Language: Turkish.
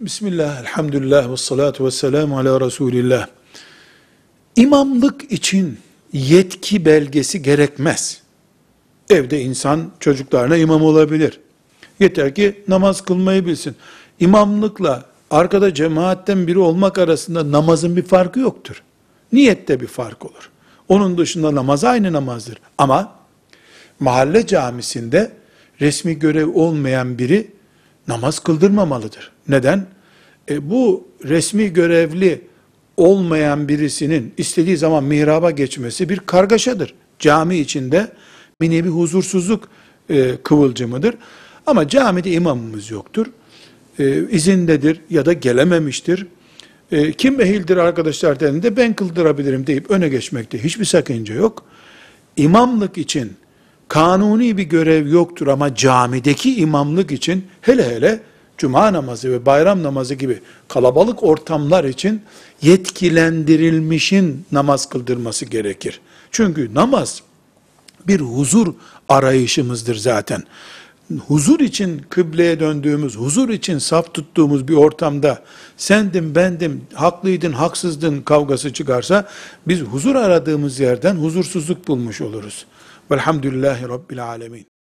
Bismillah, elhamdülillah ve salatu ve selamu ala Resulillah. İmamlık için yetki belgesi gerekmez. Evde insan çocuklarına imam olabilir. Yeter ki namaz kılmayı bilsin. İmamlıkla arkada cemaatten biri olmak arasında namazın bir farkı yoktur. Niyette bir fark olur. Onun dışında namaz aynı namazdır. Ama mahalle camisinde resmi görev olmayan biri namaz kıldırmamalıdır. Neden? E, bu resmi görevli olmayan birisinin istediği zaman mihraba geçmesi bir kargaşadır. Cami içinde bir nevi huzursuzluk e, kıvılcımıdır. Ama camide imamımız yoktur. E, izindedir ya da gelememiştir. E, kim ehildir arkadaşlar dediğinde ben kıldırabilirim deyip öne geçmekte hiçbir sakınca yok. İmamlık için kanuni bir görev yoktur ama camideki imamlık için hele hele cuma namazı ve bayram namazı gibi kalabalık ortamlar için yetkilendirilmişin namaz kıldırması gerekir. Çünkü namaz bir huzur arayışımızdır zaten. Huzur için kıbleye döndüğümüz, huzur için saf tuttuğumuz bir ortamda sendim, bendim, haklıydın, haksızdın kavgası çıkarsa biz huzur aradığımız yerden huzursuzluk bulmuş oluruz. Velhamdülillahi Rabbil Alemin.